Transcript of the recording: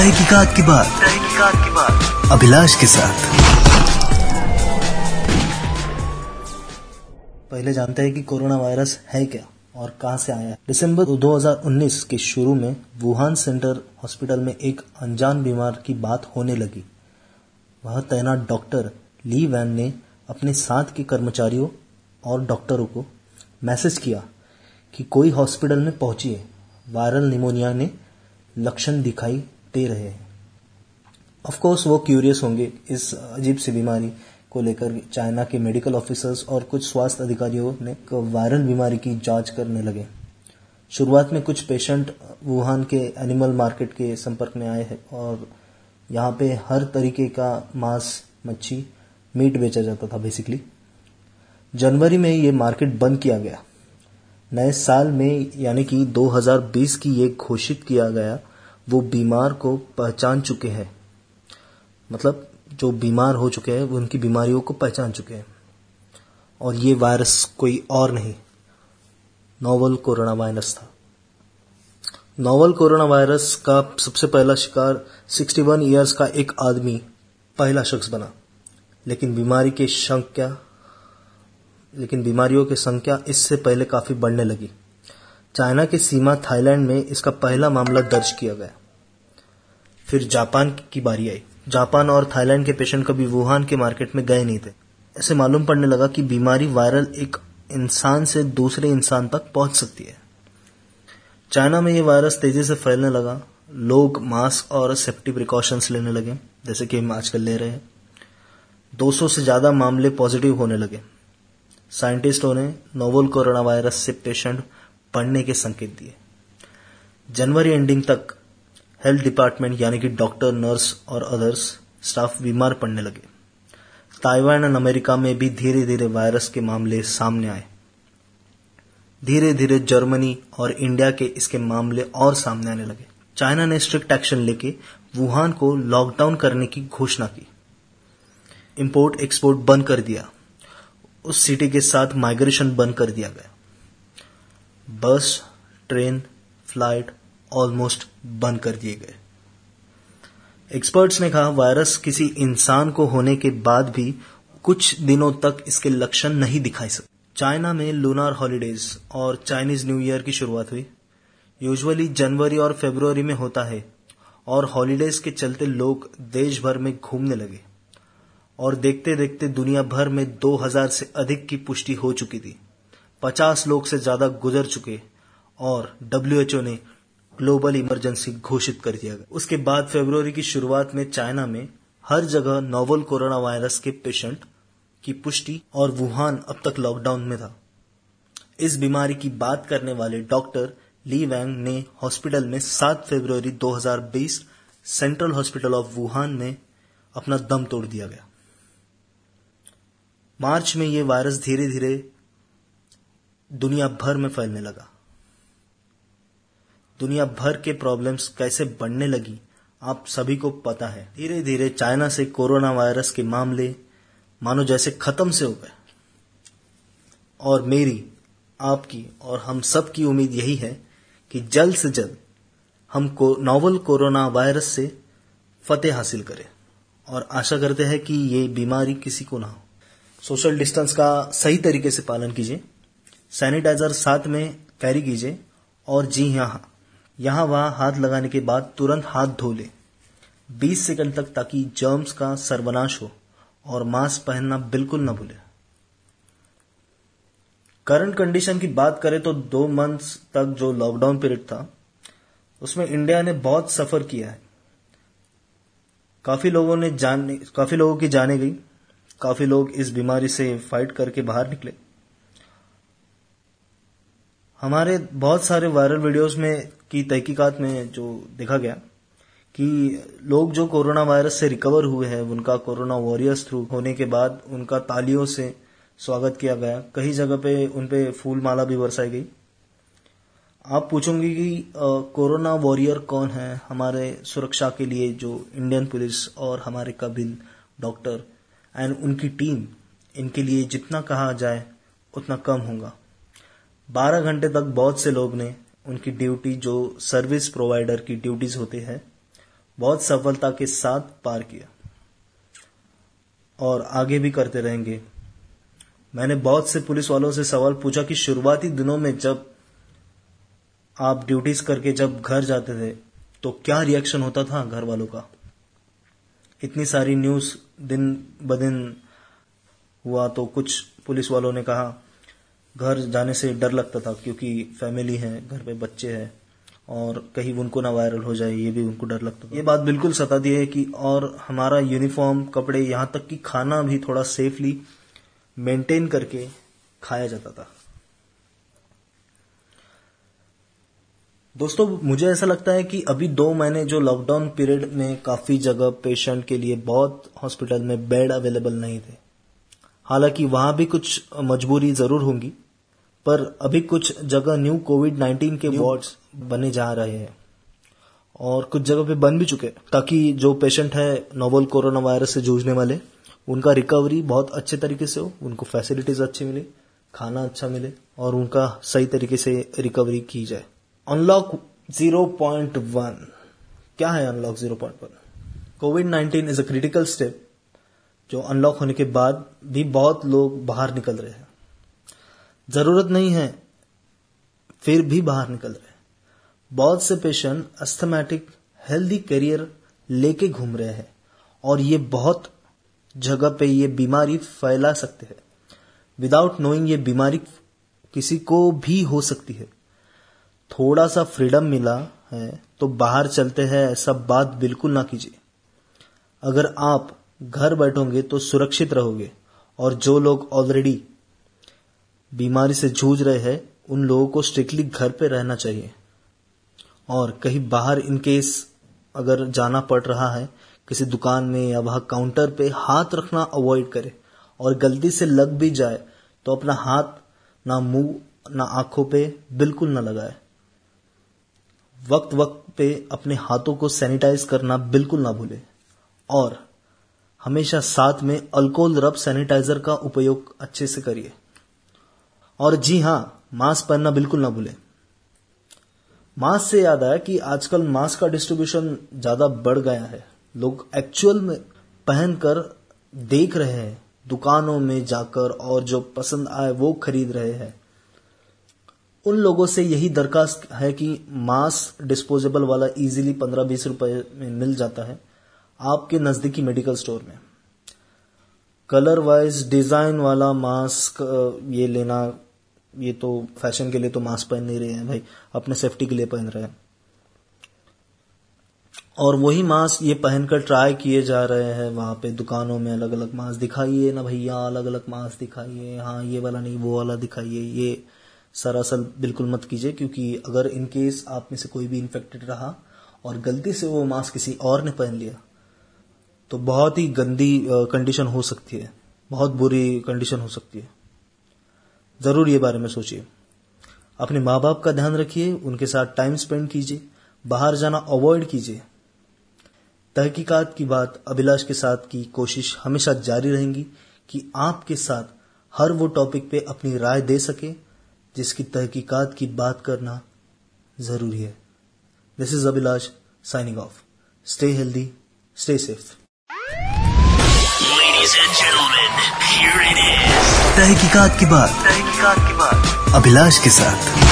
तहकीकात की बात। तहकीकात की बात। अभिलाष के साथ। पहले जानते हैं कि कोरोना वायरस है क्या और कहाँ से आया है। दिसंबर 2019 के शुरू में वुहान सेंटर हॉस्पिटल में एक अनजान बीमार की बात होने लगी। वह तैनात डॉक्टर ली वैन ने अपने साथ के कर्मचारियों और डॉक्टरों को मैसेज किया कि कोई हॉस्पिटल में पहुंचिए। वायरल निमोनिया ने लक्षण दिखाई दे रहे हैं। ऑफ़ कोर्स वो क्यूरियस होंगे इस अजीब सी बीमारी को लेकर चाइना के मेडिकल ऑफिसर्स और कुछ स्वास्थ्य अधिकारियों ने वायरल बीमारी की जाँच करने लगे। शुरुआत में कुछ पेशेंट वुहान के एनिमल मार्केट के संपर्क में आए हैं और यहाँ पे हर तरीके का मांस, मच्छी मीट बेचा जाता था बेसिकली जनवरी में ये मार्केट बंद किया गया। नए साल में यानी कि 2020 की ये घोषित किया गया वो बीमार को पहचान चुके हैं। मतलब जो बीमार हो चुके हैं, वो उनकी बीमारियों को पहचान चुके हैं। और ये वायरस कोई और नहीं। नोवल कोरोना वायरस था। नोवल कोरोना वायरस का सबसे पहला शिकार 61 इयर्स का एक आदमी, पहला शख्स बना। लेकिन बीमारी की संख्या, लेकिन बीमारियों की संख्या इससे पहले काफ़ी बढ़ने लगी। चाइना की सीमा थाईलैंड में इसका पहला मामला दर्ज किया गया। फिर जापान की बारी आई। जापान और थाईलैंड के पेशेंट कभी वुहान के मार्केट में गए नहीं थे। ऐसे मालूम पड़ने लगा कि बीमारी वायरल एक इंसान से दूसरे इंसान तक पहुँच सकती है। चाइना में ये वायरस तेज़ी से फैलने लगा। लोग मास्क और सेफ्टी प्रिकॉशंस लेने लगे, जैसे कि हम आजकल ले रहे हैं। 200 से ज़्यादा मामले पॉजिटिव होने लगे। साइंटिस्टों ने नोवल कोरोना वायरस से पेशेंट पढ़ने के संकेत दिए। जनवरी एंडिंग तक हेल्थ डिपार्टमेंट यानी कि डॉक्टर नर्स और अदर्स स्टाफ बीमार पड़ने लगे। ताइवान और अमेरिका में भी धीरे धीरे वायरस के मामले सामने आए। धीरे धीरे जर्मनी और इंडिया के इसके मामले और सामने आने लगे। चाइना ने स्ट्रिक्ट एक्शन लेके वुहान को लॉकडाउन करने की घोषणा की। इंपोर्ट एक्सपोर्ट बंद कर दिया। उस सिटी के साथ माइग्रेशन बंद कर दिया गया। बस ट्रेन फ़्लाइट ऑलमोस्ट बंद कर दिए गए। एक्सपर्ट्स ने कहा वायरस किसी इंसान को होने के बाद भी कुछ दिनों तक इसके लक्षण नहीं दिखाई सकते। चाइना में लूनार हॉलीडेज और चाइनीज़ न्यू ईयर की शुरुआत हुई। यूजुअली जनवरी और फरवरी में होता है और हॉलीडेज के चलते लोग देश भर में घूमने लगे और देखते देखते दुनिया भर में 2000 से अधिक की पुष्टि हो चुकी थी। 50 लोग से ज़्यादा गुजर चुके और डब्ल्यूएचओ ने ग्लोबल इमरजेंसी घोषित कर दिया गया। उसके बाद फरवरी की शुरुआत में चाइना में हर जगह नोवल कोरोना वायरस के पेशेंट की पुष्टि और वुहान अब तक लॉकडाउन में था। इस बीमारी की बात करने वाले डॉक्टर ली वैंग ने हॉस्पिटल में 7 फरवरी 2020 सेंट्रल हॉस्पिटल ऑफ़ वुहान में अपना दम तोड़ दिया गया। मार्च में यह वायरस धीरे धीरे दुनिया भर में फैलने लगा। दुनिया भर के प्रॉब्लम्स कैसे बढ़ने लगी, आप सभी को पता है। धीरे धीरे चाइना से कोरोना वायरस के मामले, मानो जैसे खत्म से हो गए। और मेरी, आपकी और हम सब की उम्मीद यही है कि जल्द से जल्द हम को नोवल कोरोना वायरस से फतेह हासिल करें। और आशा करते हैं कि ये बीमारी किसी को ना हो। सोशल डिस्टेंस का सही तरीके से पालन कीजिए, सैनिटाइजर साथ में कैरी कीजिए और जी हाँ यहाँ वहाँ हाथ लगाने के बाद तुरंत हाथ धो ले। 20 सेकंड तक ताकि जर्म्स का सर्वनाश हो और मास्क पहनना बिल्कुल न भूले। करंट कंडीशन की बात करें तो दो मंथ्स तक जो लॉकडाउन पीरियड था, उसमें इंडिया ने बहुत सफ़र किया है। काफ़ी लोगों ने जान, काफ़ी लोगों की जाने गई। काफ़ी लोग इस बीमारी से फाइट करके बाहर निकले। हमारे बहुत सारे वायरल वीडियोस में की तहकीकात में जो देखा गया कि लोग जो कोरोना वायरस से रिकवर हुए हैं, उनका कोरोना वॉरियर्स थ्रू होने के बाद उनका तालियों से स्वागत किया गया। कई जगह पे उन पे फूल माला भी बरसाई गई। आप पूछोगे कि कोरोना वॉरियर कौन है? हमारे सुरक्षा के लिए जो इंडियन पुलिस और हमारे कबिल डॉक्टर एंड उनकी टीम इनके लिए जितना कहा जाए, उतना कम होगा। 12 घंटे तक बहुत से लोग ने उनकी ड्यूटी जो सर्विस प्रोवाइडर की ड्यूटीज़ होती है, बहुत सफलता के साथ पार किया। और आगे भी करते रहेंगे। मैंने बहुत से पुलिस वालों से सवाल पूछा कि शुरुआती दिनों में जब आप ड्यूटीज़ करके जब घर जाते थे तो क्या रिएक्शन होता था घर वालों का? इतनी सारी न्यूज़ दिन ब दिन हुआ तो कुछ पुलिस वालों ने कहा घर जाने से डर लगता था क्योंकि फैमिली है, घर पे बच्चे हैं और कहीं उनको ना वायरल हो जाए, ये भी उनको डर लगता था। ये बात बिल्कुल सता दी है कि और हमारा यूनिफॉर्म, कपड़े, यहाँ तक कि खाना भी थोड़ा सेफली मेंटेन करके खाया जाता था। दोस्तों, मुझे ऐसा लगता है कि अभी दो महीने जो लॉकडाउन पीरियड में काफ़ी जगह पेशेंट के लिए बहुत हॉस्पिटल में बेड अवेलेबल नहीं थे। हालाँकि वहाँ भी कुछ मजबूरी ज़रूर होंगी पर अभी कुछ जगह न्यू कोविड 19 के वार्ड्स बने जा रहे हैं और कुछ जगह पे बन भी चुके ताकि जो पेशेंट है नोवल कोरोना वायरस से जूझने वाले उनका रिकवरी बहुत अच्छे तरीके से हो उनको फैसिलिटीज़ अच्छी मिले खाना अच्छा मिले और उनका सही तरीके से रिकवरी की जाए। अनलॉक 0.1 क्या है unlock 0.1 Covid 19 is a critical step जो अनलॉक होने के बाद भी बहुत लोग बाहर निकल रहे हैं। ज़रूरत नहीं है, फिर भी बाहर निकल रहे हैं। बहुत से पेशेंट अस्थमेटिक हेल्दी करियर लेके घूम रहे हैं और ये बहुत जगह पे ये बीमारी फैला सकते हैं। विदाउट नोइंग ये बीमारी किसी को भी हो सकती है। थोड़ा सा फ्रीडम मिला है तो बाहर चलते हैं, ऐसा बात बिल्कुल ना कीजिए। अगर आप घर बैठोगे तो सुरक्षित रहोगे। और जो लोग ऑलरेडी बीमारी से जूझ रहे हैं, उन लोगों को स्ट्रिक्टली घर पे रहना चाहिए। और कहीं बाहर इन केस अगर जाना पड़ रहा है, किसी दुकान में या वहाँ काउंटर पे हाथ रखना अवॉइड करे। और गलती से लग भी जाए तो अपना हाथ ना मुँह, ना आँखों पे बिल्कुल ना लगाए। वक्त वक्त पे अपने हाथों को सैनिटाइज करना बिल्कुल ना भूले। और हमेशा साथ में अल्कोहल रब सैनिटाइजर का उपयोग अच्छे से करिए। और जी हाँ, मास्क पहनना बिल्कुल ना भूलें। मास्क से याद आया कि आजकल मास्क का डिस्ट्रीब्यूशन ज़्यादा बढ़ गया है। लोग एक्चुअल में पहनकर देख रहे हैं, दुकानों में जाकर और जो पसंद आए वो खरीद रहे हैं। उन लोगों से यही दरखास्त है कि मास्क डिस्पोजेबल वाला इजीली पंद्रह बीस रुपए में मिल जाता है। आपके नजदीकी मेडिकल स्टोर में। कलर वाइज डिज़ाइन वाला मास्क ये लेना, ये तो फ़ैशन के लिए तो मास्क पहन नहीं रहे हैं भाई, अपने सेफ्टी के लिए पहन रहे हैं। और वही मास्क ये पहनकर ट्राई किए जा रहे हैं वहाँ पे दुकानों में अलग अलग मास्क दिखाइए ना भैया अलग अलग मास्क दिखाइए हाँ ये वाला नहीं, वो वाला दिखाइए, ये सरासर बिल्कुल मत कीजिए, क्योंकि अगर इन केस आप में से कोई भी इन्फेक्टेड रहा और गलती से वो मास्क किसी और ने पहन लिया तो बहुत ही गंदी कंडीशन हो सकती है। बहुत बुरी कंडीशन हो सकती है। ज़रूर ये बारे में सोचिए। अपने माँ बाप का ध्यान रखिए, उनके साथ टाइम स्पेंड कीजिए, बाहर जाना अवॉइड कीजिए। तहकीकात की बात, अभिलाष के साथ की कोशिश हमेशा जारी रहेंगी कि आपके साथ हर वो टॉपिक पे अपनी राय दे सके, जिसकी तहकीकात की बात करना ज़रूरी है। This is Abhilash signing off stay healthy stay safe Ladies and gentlemen, here it is. तहकीकात की बात तहकीकात की बात अभिलाष के साथ